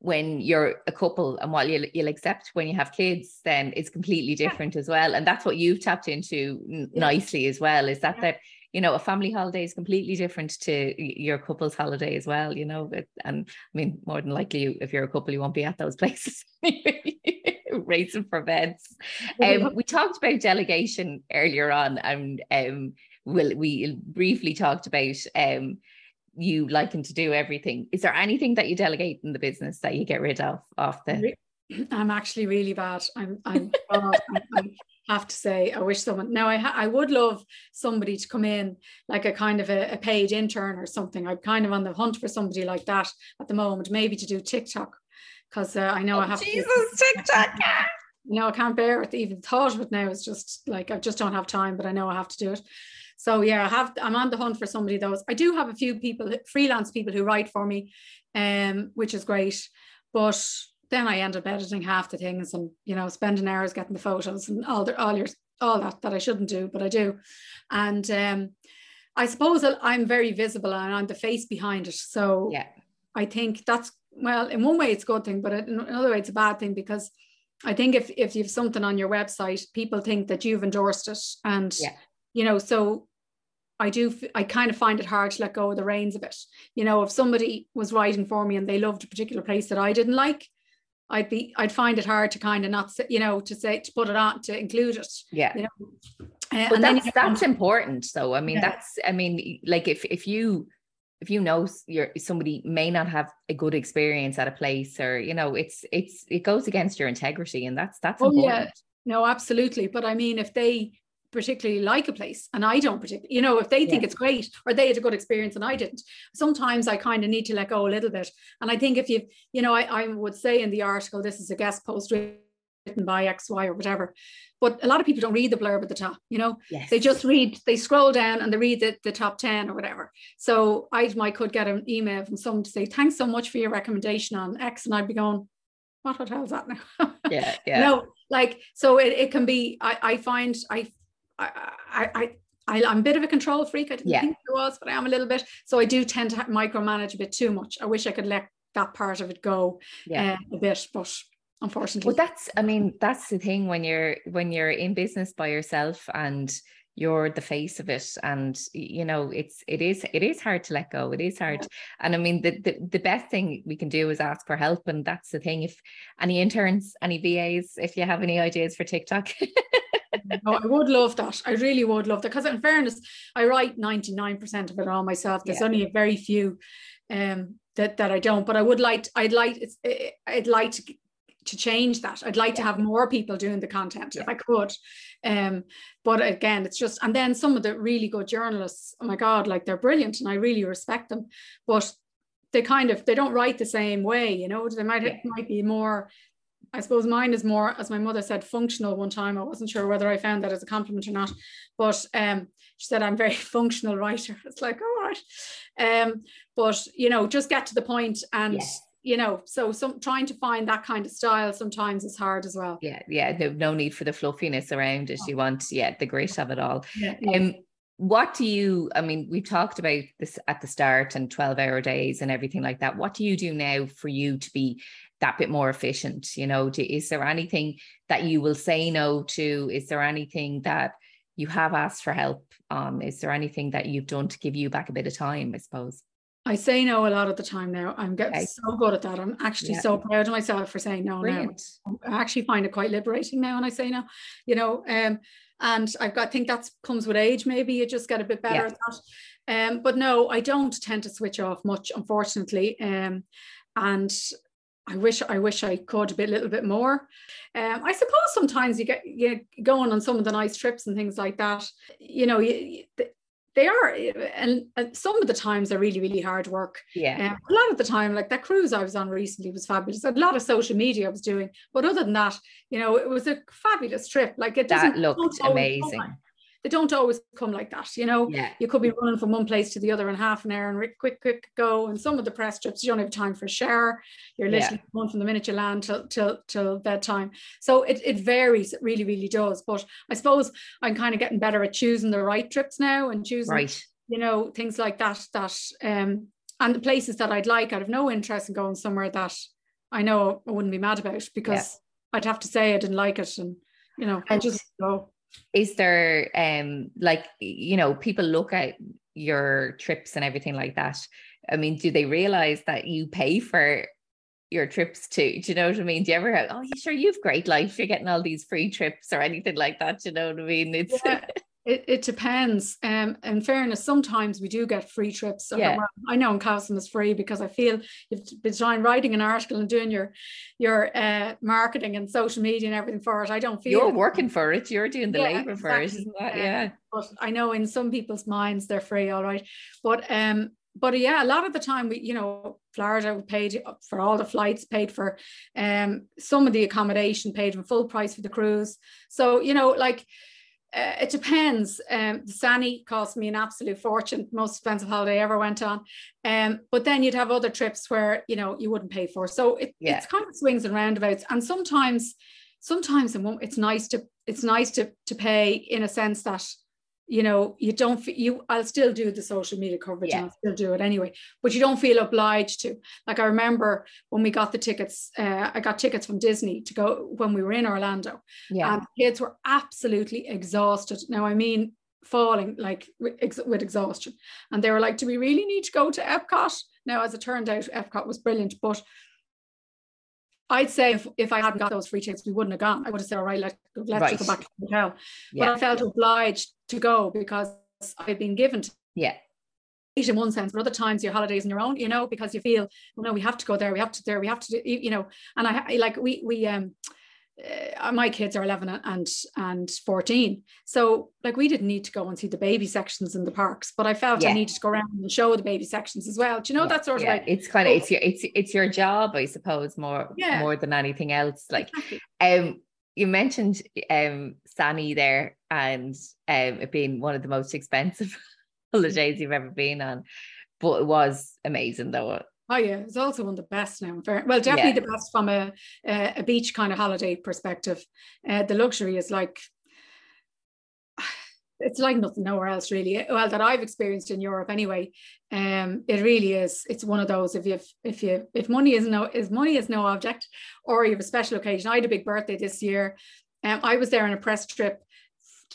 when you're a couple and what you'll, you'll accept when you have kids then it's completely different yeah. as well and that's what you've tapped into n- yeah. nicely as well is that yeah. that you know a family holiday is completely different to your couple's holiday as well you know and i mean more than likely if you're a couple you won't be at those places racing for beds um, we talked about delegation earlier on and um, we'll, we briefly talked about um, you liking to do everything. Is there anything that you delegate in the business that you get rid of off the? I'm actually really bad. I'm. I'm. I, have to say, I wish someone. Now, I ha- I would love somebody to come in like a kind of a, a paid intern or something. I'm kind of on the hunt for somebody like that at the moment. Maybe to do TikTok, because uh, I know oh, I have. Jesus, to TikTok. You know, I can't bear it. Even thought of it now is just like I just don't have time, but I know I have to do it. So yeah, I have I'm on the hunt for somebody those. I do have a few people, freelance people who write for me, um, which is great. But then I end up editing half the things and you know spending hours getting the photos and all the all your all that that I shouldn't do, but I do. And um, I suppose I'm very visible and I'm the face behind it. So yeah, I think that's well, in one way it's a good thing, but in another way it's a bad thing because I think if if you've something on your website, people think that you've endorsed it, and yeah. You know, so I do, I kind of find it hard to let go of the reins a bit. You know, if somebody was writing for me and they loved a particular place that I didn't like, I'd be, I'd find it hard to kind of not, you know, to say, to put it on, to include it. Yeah. You know, uh, but that's, that's important. So, I mean, yeah. that's, I mean, like if, if you, if you know you're somebody may not have a good experience at a place or, you know, it's, it's, it goes against your integrity and that's, that's oh, important. Yeah. No, absolutely. But I mean, if they particularly like a place and I don't particularly, you know, if they think yeah. it's great or they had a good experience and I didn't, sometimes I kind of need to let go a little bit. And I think if you, you know, I, I would say in the article, this is a guest post written by XY or whatever. But a lot of people don't read the blurb at the top, you know, yes. they just read, they scroll down and they read the, the top 10 or whatever. So I might could get an email from someone to say, thanks so much for your recommendation on X. And I'd be going, what hotel is that now? Yeah. Yeah. no, like, so it, it can be, I, I find, I I, I, I, I'm a bit of a control freak. I didn't yeah. think I was, but I am a little bit. So I do tend to micromanage a bit too much. I wish I could let that part of it go yeah. uh, a bit, but unfortunately. Well, that's, I mean, that's the thing when you're when you're in business by yourself and you're the face of it and you know it's it is it is hard to let go it is hard and i mean the, the the best thing we can do is ask for help and that's the thing if any interns any vas if you have any ideas for tiktok no, I would love that. I really would love that because, in fairness, I write ninety nine percent of it all myself. There's yeah. only a very few um, that that I don't. But I would like. I'd like. I'd like to to change that. I'd like yeah. to have more people doing the content yeah. if I could. Um, but again, it's just and then some of the really good journalists. Oh my God, like they're brilliant, and I really respect them. But they kind of they don't write the same way. You know, they might yeah. might be more I suppose mine is more, as my mother said, functional one time. I wasn't sure whether I found that as a compliment or not, but um, she said I'm very functional writer. It's like, all right. Um, but you know, just get to the point and yes. you know, so some trying to find that kind of style sometimes is hard as well. Yeah, yeah. No, no need for the fluffiness around it. You want, yeah, the grit of it all. Yeah, yeah. Um, what do you i mean we talked about this at the start and 12 hour days and everything like that what do you do now for you to be that bit more efficient you know do, is there anything that you will say no to is there anything that you have asked for help on is there anything that you've done to give you back a bit of time i suppose I say no a lot of the time now. I'm getting okay. so good at that. I'm actually yeah. so proud of myself for saying no Brilliant. now. I actually find it quite liberating now when I say no. You know, um, and I've got I think that comes with age. Maybe you just get a bit better yeah. at that. Um, but no, I don't tend to switch off much, unfortunately. Um, and I wish I wish I could a bit, little bit more. Um, I suppose sometimes you get you going on some of the nice trips and things like that. You know, you, they are and, and, some of the times are really really hard work. Yeah. Um, a lot of the time like that cruise i was on recently was fabulous. A lot of social media i was doing. But other than that you know it was a fabulous trip. Like it doesn't that looked amazing they don't always come like that. You know, yeah. you could be running from one place to the other in half an hour and quick, quick go. And some of the press trips, you don't have time for a shower. You're literally yeah. going from the minute you land till till till bedtime. So it, it varies, it really, really does. But I suppose I'm kind of getting better at choosing the right trips now and choosing right. you know, things like that, that um and the places that I'd like, I'd have no interest in going somewhere that I know I wouldn't be mad about because yeah. I'd have to say I didn't like it and you know, and just go is there um like you know people look at your trips and everything like that. I mean do they realize that you pay for your trips too? Do you know what i mean? Do you ever have oh you sure you've great life. You're getting all these free trips or anything like that? Do you know what i mean? It's yeah. It, it depends. Um, in fairness, sometimes we do get free trips. Yeah. I know in Calson is free because I feel you've been trying writing an article and doing your your uh, marketing and social media and everything for it. I don't feel you're working for it. You're doing the yeah, labor exactly. for it, isn't that? Um, yeah. But I know in some people's minds they're free, all right. But um, but yeah, a lot of the time we, you know, Florida paid for all the flights, paid for um some of the accommodation, paid in full price for the cruise. So you know, like uh, it depends. Um, the Sani cost me an absolute fortune, most expensive holiday I ever went on. Um, but then you'd have other trips where you know you wouldn't pay for. So it, yeah. it's kind of swings and roundabouts. And sometimes, sometimes it's nice to it's nice to to pay in a sense that you know you don't you i'll still do the social media coverage yeah. and i'll still do it anyway but you don't feel obliged to. Like i remember when we got the tickets uh, i got tickets from disney to go when we were in orlando. Yeah. And kids were absolutely exhausted. Now i mean falling like with, with exhaustion. And they were like do we really need to go to epcot? Now as it turned out epcot was brilliant but I'd say if, if I hadn't got those free tickets, we wouldn't have gone. I would have said, all right, let, let's right. go back to the hotel. Yeah. But I felt obliged to go because I'd been given to yeah in one sense, but other times your holidays on your own, you know, because you feel, well, no, we have to go there, we have to there, we have to do, you know, and I like we we um uh, my kids are 11 and and 14 so like we didn't need to go and see the baby sections in the parks but i felt yeah. i needed to go around and show the baby sections as well do you know yeah, that sort yeah. of like it's kind of it's your it's it's your job i suppose more yeah. more than anything else like exactly. um you mentioned um Sani there and um it being one of the most expensive holidays you've ever been on but it was amazing though Oh yeah, it's also one of the best now. Well, definitely yeah. the best from a, a, beach kind of holiday perspective. Uh, the luxury is like it's like nothing nowhere else really. Well, that I've experienced in Europe anyway. Um, it really is. It's one of those if you if you if money is no is money is no object, or you have a special occasion. I had a big birthday this year. Um, I was there on a press trip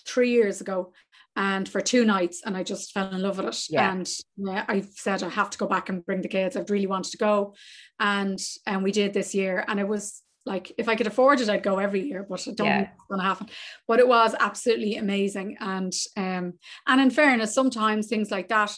three years ago and for two nights and I just fell in love with it. Yeah. And yeah, I said I have to go back and bring the kids. I've really wanted to go. And and we did this year. And it was like if I could afford it, I'd go every year, but I don't yeah. what's gonna happen. But it was absolutely amazing. And um and in fairness, sometimes things like that,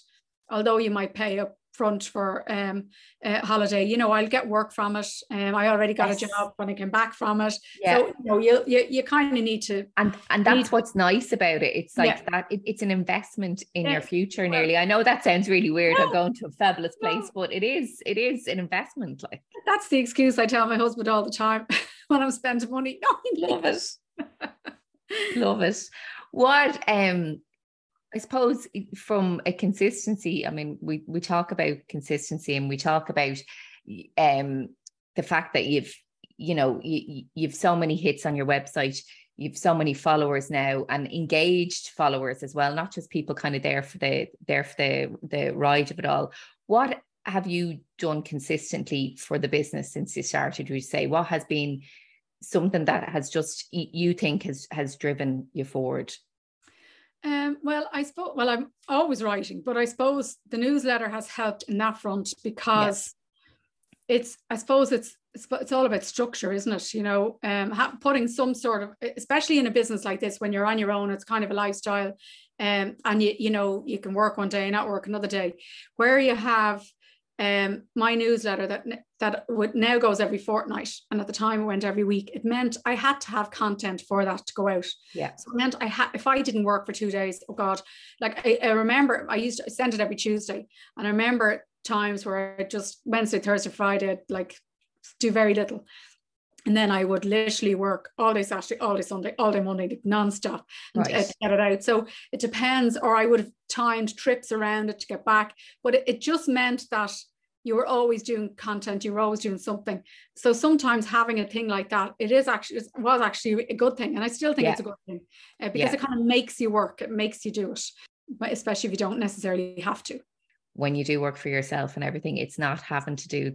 although you might pay up front for um a holiday you know I'll get work from it um I already got yes. a job when I came back from it yeah. so you know you you, you kind of need to and and that's what's nice about it it's like yeah. that it, it's an investment in yeah. your future nearly I know that sounds really weird no. I'm going to a fabulous place no. but it is it is an investment like that's the excuse I tell my husband all the time when I'm spending money no love it love it what um I suppose from a consistency, I mean, we we talk about consistency and we talk about um the fact that you've you know you, you've so many hits on your website you've so many followers now and engaged followers as well not just people kind of there for the there for the the ride of it all. What have you done consistently for the business since you started would you say? What has been something that has just you think has has driven you forward um, well, I suppose, well, I'm always writing, but I suppose the newsletter has helped in that front because it's, I suppose it's, it's, it's all about structure, isn't it? You know, um, putting some sort of, especially in a business like this, when you're on your own, it's kind of a lifestyle. Um, and you, you know, you can work one day, and not work another day, where you have um, my newsletter that that would now goes every fortnight, and at the time it went every week. It meant I had to have content for that to go out. Yeah. So it meant I had if I didn't work for two days, oh God, like I, I remember I used to send it every Tuesday, and I remember times where I just Wednesday, Thursday, Friday, I'd like do very little. And then I would literally work all day Saturday, all day Sunday, all day Monday, nonstop and right. get it out. So it depends, or I would have timed trips around it to get back. But it, it just meant that you were always doing content, you were always doing something. So sometimes having a thing like that, it is actually it was actually a good thing, and I still think yeah. it's a good thing uh, because yeah. it kind of makes you work, it makes you do it, but especially if you don't necessarily have to when you do work for yourself and everything it's not having to do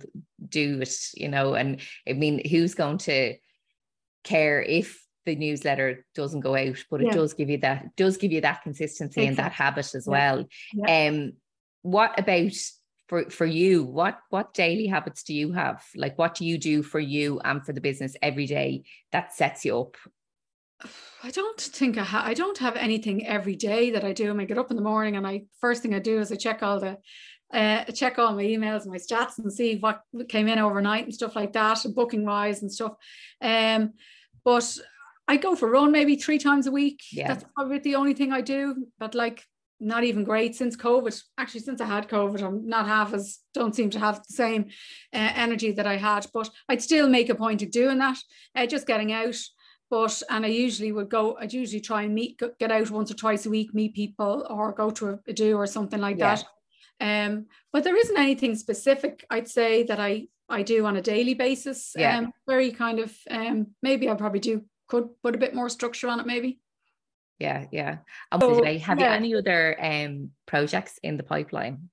do it you know and i mean who's going to care if the newsletter doesn't go out but it yeah. does give you that does give you that consistency exactly. and that habit as well yeah. um what about for for you what what daily habits do you have like what do you do for you and for the business every day that sets you up I don't think I, ha- I don't have anything every day that I do. I get up in the morning and I first thing I do is I check all the uh, check all my emails, my stats, and see what came in overnight and stuff like that, booking wise and stuff. Um, but I go for run maybe three times a week. Yeah. That's probably the only thing I do. But like not even great since COVID. Actually, since I had COVID, I'm not half as don't seem to have the same uh, energy that I had. But I'd still make a point of doing that, uh, just getting out. But and I usually would go. I'd usually try and meet, get out once or twice a week, meet people, or go to a, a do or something like yeah. that. Um, but there isn't anything specific. I'd say that I I do on a daily basis. Yeah. Um, very kind of um, maybe I probably do could put a bit more structure on it, maybe. Yeah, yeah. And so, today, have yeah. you any other um projects in the pipeline?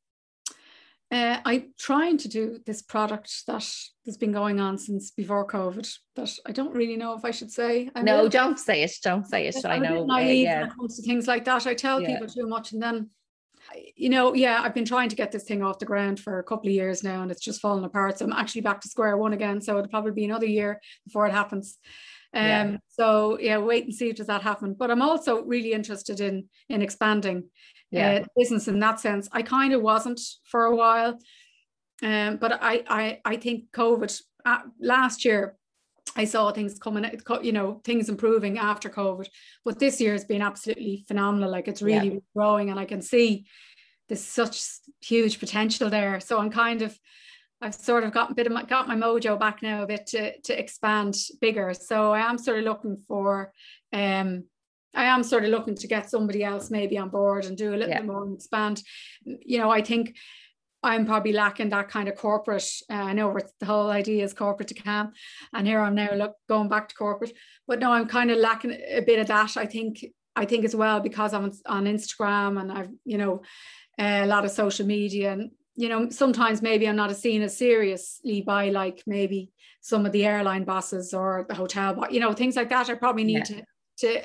Uh, I'm trying to do this product that has been going on since before COVID. That I don't really know if I should say. I'm no, don't say it. Don't say it. I'm I know. Naive uh, yeah. when it comes to things like that. I tell yeah. people too much, and then, you know, yeah, I've been trying to get this thing off the ground for a couple of years now, and it's just fallen apart. So I'm actually back to square one again. So it'll probably be another year before it happens. Um, yeah. so yeah, wait and see if does that happen. But I'm also really interested in in expanding yeah. uh, business in that sense. I kind of wasn't for a while, um, but I I I think COVID uh, last year I saw things coming, you know, things improving after COVID. But this year has been absolutely phenomenal. Like it's really yeah. growing, and I can see there's such huge potential there. So I'm kind of, I've sort of got a bit of my, got my mojo back now a bit to to expand bigger. So I am sort of looking for um I am sort of looking to get somebody else maybe on board and do a little yeah. bit more and expand. You know, I think I'm probably lacking that kind of corporate. Uh, I know the whole idea is corporate to calm, and here I'm now look going back to corporate. But no, I'm kind of lacking a bit of that. I think I think as well because I'm on Instagram and I've you know a lot of social media and you know sometimes maybe I'm not as seen as seriously by like maybe some of the airline bosses or the hotel, but you know things like that. I probably need yeah. to to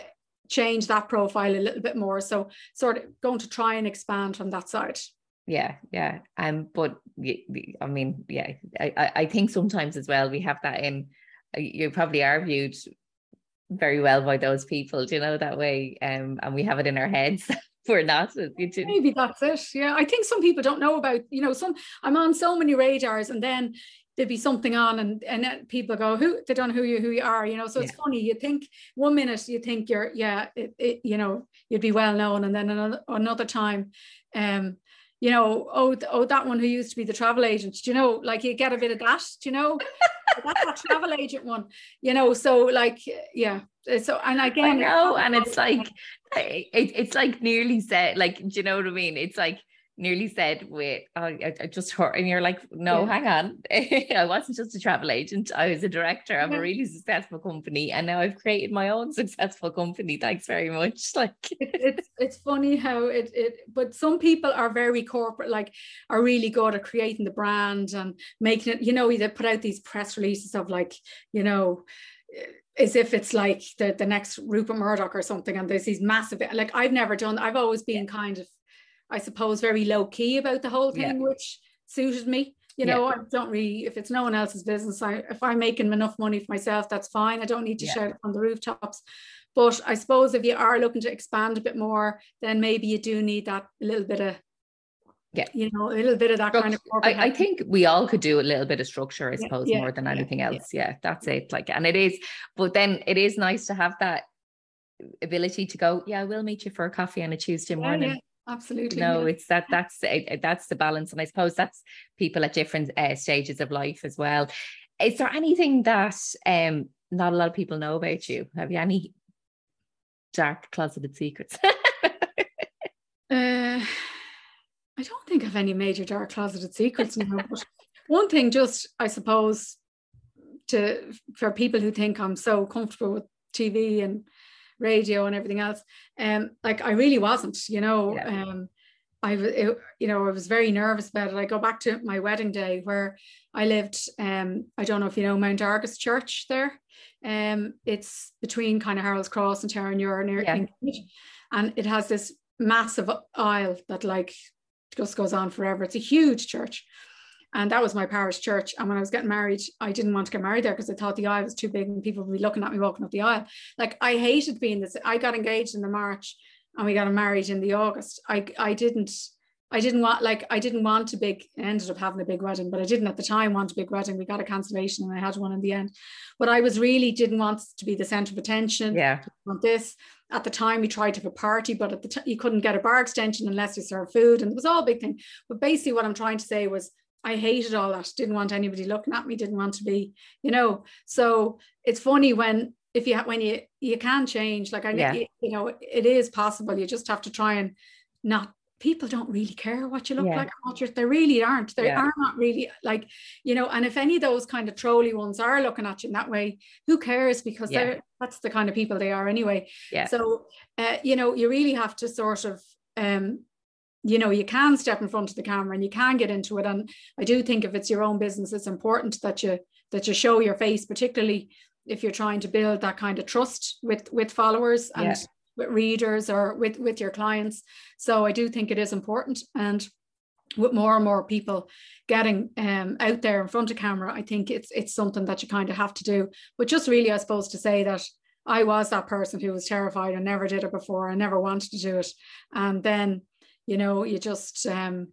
change that profile a little bit more. So sort of going to try and expand from that side. Yeah, yeah. Um, but I mean, yeah, I, I think sometimes as well we have that in uh, you probably are viewed very well by those people, do you know, that way. Um, and we have it in our heads. We're not. Maybe that's it. Yeah. I think some people don't know about, you know, some I'm on so many radars and then there'd be something on and and people go who they don't know who you who you are you know? So it's funny you think one minute you think you're yeah it, it, you know you'd be well known and then another another time um you know oh oh that one who used to be the travel agent do you know? Like you get a bit of that do you know? That's that travel agent one you know? So like yeah so and again I know and it's like it, it's like nearly said like do you know what I mean? It's like nearly said, wait, oh, I, I just hurt. And you're like, no, yeah. hang on. I wasn't just a travel agent. I was a director of yeah. a mm-hmm. really successful company. And now I've created my own successful company. Thanks very much. Like it's it's funny how it it but some people are very corporate, like are really good at creating the brand and making it, you know, they put out these press releases of like, you know, eh, as if it's like the, the next Rupert Murdoch or something, and there's these massive like I've never done. I've always been kind of I suppose, very low key about the whole thing, yeah. which suited me. You know, yeah. I don't really, if it's no one else's business, I, if I'm making enough money for myself, that's fine. I don't need to yeah. shout it on the rooftops. But I suppose if you are looking to expand a bit more, then maybe you do need that little bit of yeah you know a little bit of that Structure. kind of I, I, think we all could do a little bit of structure i suppose yeah, more than yeah, anything else yeah. that's it like and it is but then it is nice to have that ability to go yeah we'll meet you for a coffee on a tuesday morning absolutely no it's that that's that's the balance and i suppose that's people at different uh, stages of life as well. Is there anything that um not a lot of people know about you? Have you any dark closeted secrets? Uh I don't think I've any major dark closeted secrets now, but one thing just I suppose to for people who think I'm so comfortable with TV and radio and everything else, um, like I really wasn't, you know. Yeah. Um I it, you know, I was very nervous about it. I go back to my wedding day where I lived. Um, I don't know if you know Mount Argus Church there. Um, it's between kind of Harold's Cross and Terenure near yeah. and it has this massive aisle that like just goes on forever. It's a huge church. And that was my parish church. And when I was getting married, I didn't want to get married there because I thought the aisle was too big and people would be looking at me walking up the aisle. Like I hated being this. I got engaged in the March and we got married in the August. I I didn't I didn't want like I didn't want a big ended up having a big wedding, but I didn't at the time want a big wedding. We got a cancellation and I had one in the end. But I was really didn't want to be the center of attention. Yeah. Want this at the time we tried to have a party, but at the time you couldn't get a bar extension unless you serve food, and it was all a big thing. But basically, what I'm trying to say was I hated all that. Didn't want anybody looking at me. Didn't want to be, you know. So it's funny when if you when you you can change. Like I yeah. you, you know it is possible. You just have to try and not people don't really care what you look yeah. like what you're, they really aren't they yeah. are not really like you know and if any of those kind of trolly ones are looking at you in that way who cares because they're that's the kind of people they are anyway yeah so uh, you know you really have to sort of um you know you can step in front of the camera and you can get into it. And i do think if it's your own business it's important that you that you show your face particularly if you're trying to build that kind of trust with with followers and with readers or with with your clients. So i do think it is important. And with more and more people getting um, out there in front of camera i think it's it's something that you kind of have to do. But just really i suppose to say that i was that person who was terrified and never did it before i never wanted to do it. And then you know you just um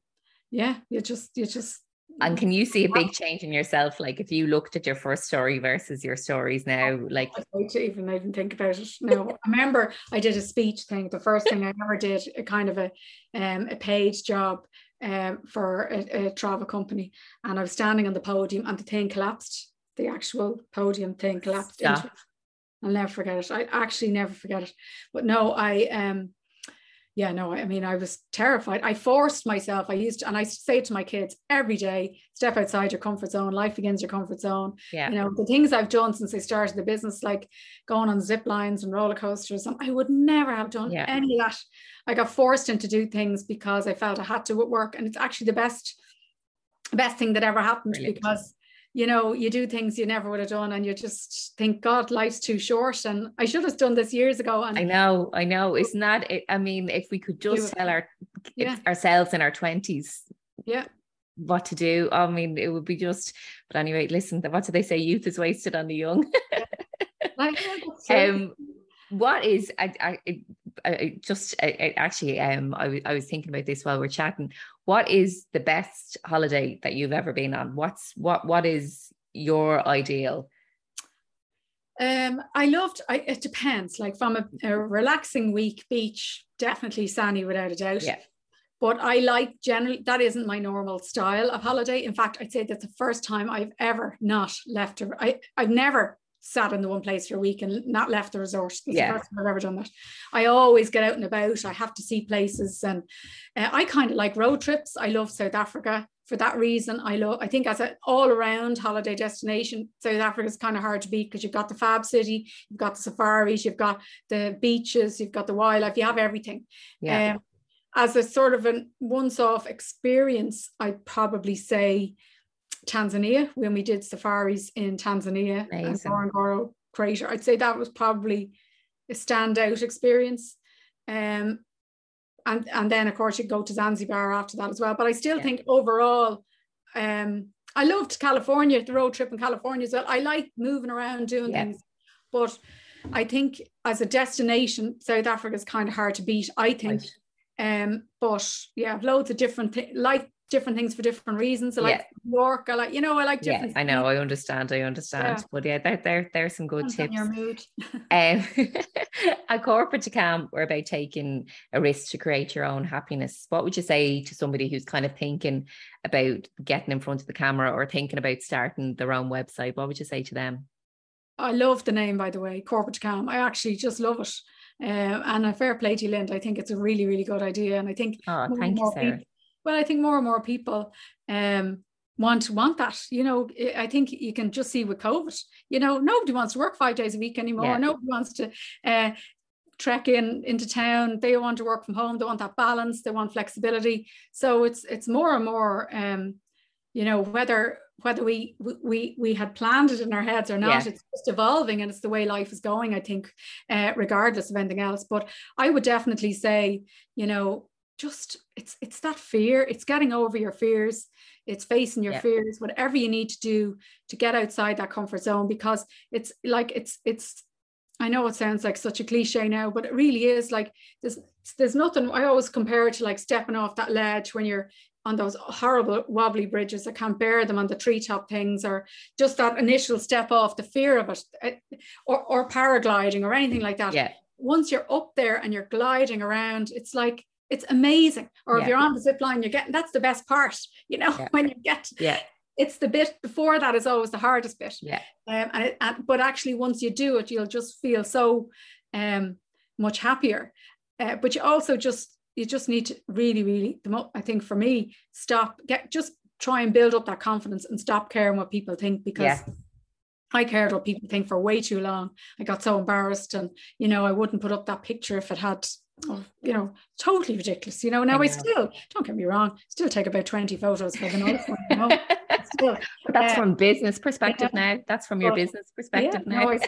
yeah you just you just and can you see a big change in yourself? Like if you looked at your first story versus your stories now, like I even even think about it. No, I remember I did a speech thing. The first thing I ever did, a kind of a um, a paid job um, for a, a travel company, and I was standing on the podium, and the thing collapsed. The actual podium thing collapsed. Into, I'll never forget it. I actually never forget it. But no, I um yeah, no, I mean, I was terrified. I forced myself. I used, to, and I say to my kids every day, step outside your comfort zone. Life begins your comfort zone. Yeah. You know, the things I've done since I started the business, like going on zip lines and roller coasters, I would never have done yeah. any of that. I got forced into do things because I felt I had to at work. And it's actually the best, best thing that ever happened Brilliant. because you know, you do things you never would have done, and you just think, God, life's too short. And I should have done this years ago. And I know, I know. Isn't that? I mean, if we could just tell our yeah. ourselves in our twenties, yeah, what to do. I mean, it would be just. But anyway, listen. What do they say? Youth is wasted on the young. um, what is I, I, I just I, actually um I, I was thinking about this while we're chatting. What is the best holiday that you've ever been on? What's what what is your ideal? Um, I loved. I, it depends. Like from a, a relaxing week, beach, definitely Sani without a doubt. Yeah. But I like generally that isn't my normal style of holiday. In fact, I'd say that's the first time I've ever not left. A, I I've never sat in the one place for a week and not left the resort. It's yeah. the first time I've ever done that. I always get out and about. I have to see places, and uh, I kind of like road trips. I love South Africa for that reason. I love. I think as an all-around holiday destination, South Africa is kind of hard to beat because you've got the Fab City, you've got the safaris, you've got the beaches, you've got the wildlife, you have everything. Yeah. Um, as a sort of an once-off experience, I'd probably say Tanzania when we did safaris in Tanzania Amazing. and Ngorongoro crater. I'd say that was probably a standout experience. Um, and and then of course you go to Zanzibar after that as well. But I still yeah. think overall, um, I loved California, the road trip in California as well. I like moving around doing yeah. things, but I think as a destination, South Africa is kind of hard to beat. I think. Right. Um, but yeah, loads of different things, like different things for different reasons. I like New York. I like, you know, I like different. Yeah, I know. I understand. I understand. Yeah. But yeah, there, there, there's some good Depends tips. Your mood. Um, at corporate calm, we're about taking a risk to create your own happiness. What would you say to somebody who's kind of thinking about getting in front of the camera or thinking about starting their own website? What would you say to them? I love the name, by the way, Corporate Calm. I actually just love it. Uh, and a fair play to you, Lind. I think it's a really, really good idea. And I think Oh, more and thank you, more Sarah. Well, I think more and more people um want want that. You know, I I think you can just see with COVID, you know, nobody wants to work five days a week anymore. Yeah. Nobody wants to uh trek in into town. They want to work from home. They want that balance. They want flexibility. So it's it's more and more um, you know, whether whether we we we had planned it in our heads or not, Yeah. it's just evolving and it's the way life is going, I think, uh, regardless of anything else. But I would definitely say, you know, just it's it's that fear. It's getting over your fears. It's facing your Yeah. fears whatever you need to do to get outside that comfort zone because it's like it's it's i know it sounds like such a cliche now but it really is. Like there's there's nothing i always compare it to like stepping off that ledge when you're on those horrible wobbly bridges i can't bear them on the treetop things or just that initial step off the fear of it eh, or, or paragliding or anything like that. Yeah, once you're up there and you're gliding around, it's like it's amazing. Or if you're on the zip line, you're getting that's the best part, you know, Yeah. when you get yeah, it's the bit before that is always the hardest bit. yeah, Um, and, it, and but actually, once you do it, you'll just feel so um, much happier. Uh, but you also just you just need to really, really, I think for me, stop, get just try and build up that confidence and stop caring what people think because Yeah. I cared what people think for way too long. I got so embarrassed, and you know, I wouldn't put up that picture if it had, oh, you know, totally ridiculous. You know, now I, know. still don't get me wrong, still take about twenty photos for the one. You know, still, But that's Uh, from business perspective now. That's from your business perspective yeah, now. no, I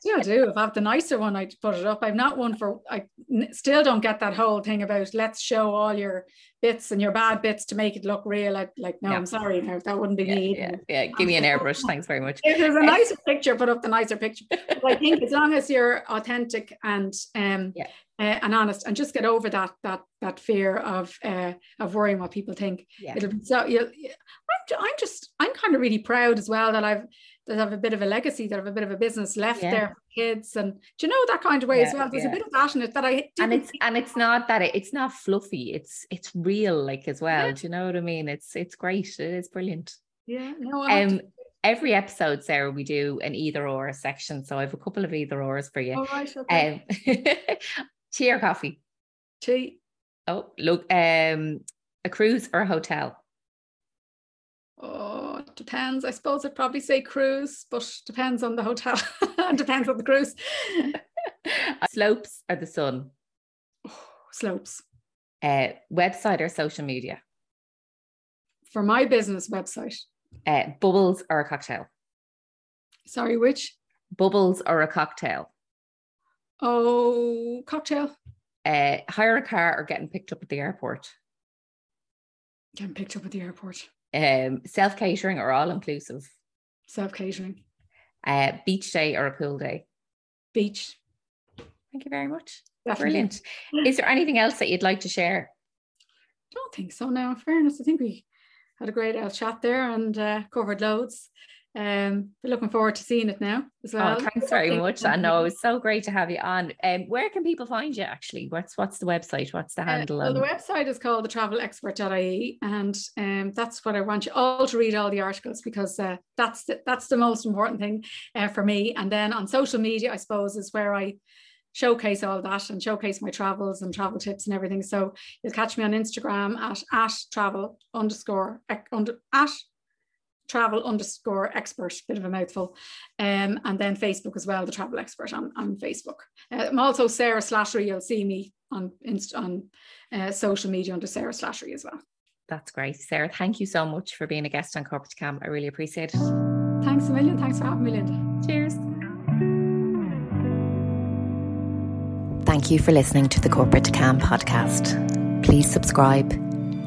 still do. If I have the nicer one, I'd put it up. I've not one for. I still don't get that whole thing about let's show all your bits and your bad bits to make it look real. Like, like no, Yeah. I'm sorry, no, that wouldn't be yeah, me. yeah, yeah. Give me an airbrush. Thanks very much. If there's a nicer picture, put up the nicer picture. But I think as long as you're authentic and um Yeah. Uh, and honest, and just get over that that that fear of uh of worrying what people think. Yeah. It'll be so. You, I'm I'm just I'm kind of really proud as well that I've that I have a bit of a legacy, that I have a bit of a business left Yeah. there for kids, and do you know that kind of way as well? There's yeah. a bit of that in it that I and it's and it's not that it, it's not fluffy it's it's real like as well Yeah. do you know what i mean it's it's great it is brilliant yeah no um every episode sarah we do an either or section so i have a couple of either ors for you all right okay um tea or coffee? Tea. Oh look um a cruise or a hotel? Oh depends. I suppose I'd probably say cruise but depends on the hotel. Depends on the cruise. Slopes or the sun? Slopes. Uh website or social media? For my business website. Uh bubbles or a cocktail? Sorry which? Bubbles or a cocktail oh cocktail uh hire a car or getting picked up at the airport getting picked up at the airport um, self catering or all inclusive, self catering uh, beach day or a pool day. beach Thank you very much. definitely. Brilliant. Is there anything else that you'd like to share? don't think so now in fairness I think we had a great old chat there and uh, covered loads um we're looking forward to seeing it now as well oh, thanks very much. I know it was so great to have you on. Um, where can people find you actually? What's what's the website? What's the Uh, handle? well, the website is called thetravelexpert.ie, and um, that's what I want you all to read all the articles because uh, that's the, that's the most important thing uh, for me. And then on social media, I suppose, is where I showcase all that and showcase my travels and travel tips and everything. So you'll catch me on Instagram at at travel underscore under at travel underscore expert, bit of a mouthful. Um, and then Facebook as well, the travel expert on, on Facebook. Uh, I'm also Sarah Slattery. You'll see me on Inst- on uh, social media under Sarah Slattery as well. That's great. Sarah, thank you so much for being a guest on Corporate Calm. I really appreciate it. Thanks a million. Thanks for having me, Linda. Cheers. Thank you for listening to the Corporate Calm podcast. Please subscribe,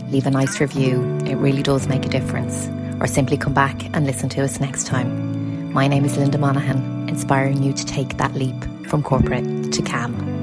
leave a nice review, it really does make a difference, or simply come back and listen to us next time. My name is Linda Monaghan, inspiring you to take that leap from corporate to calm.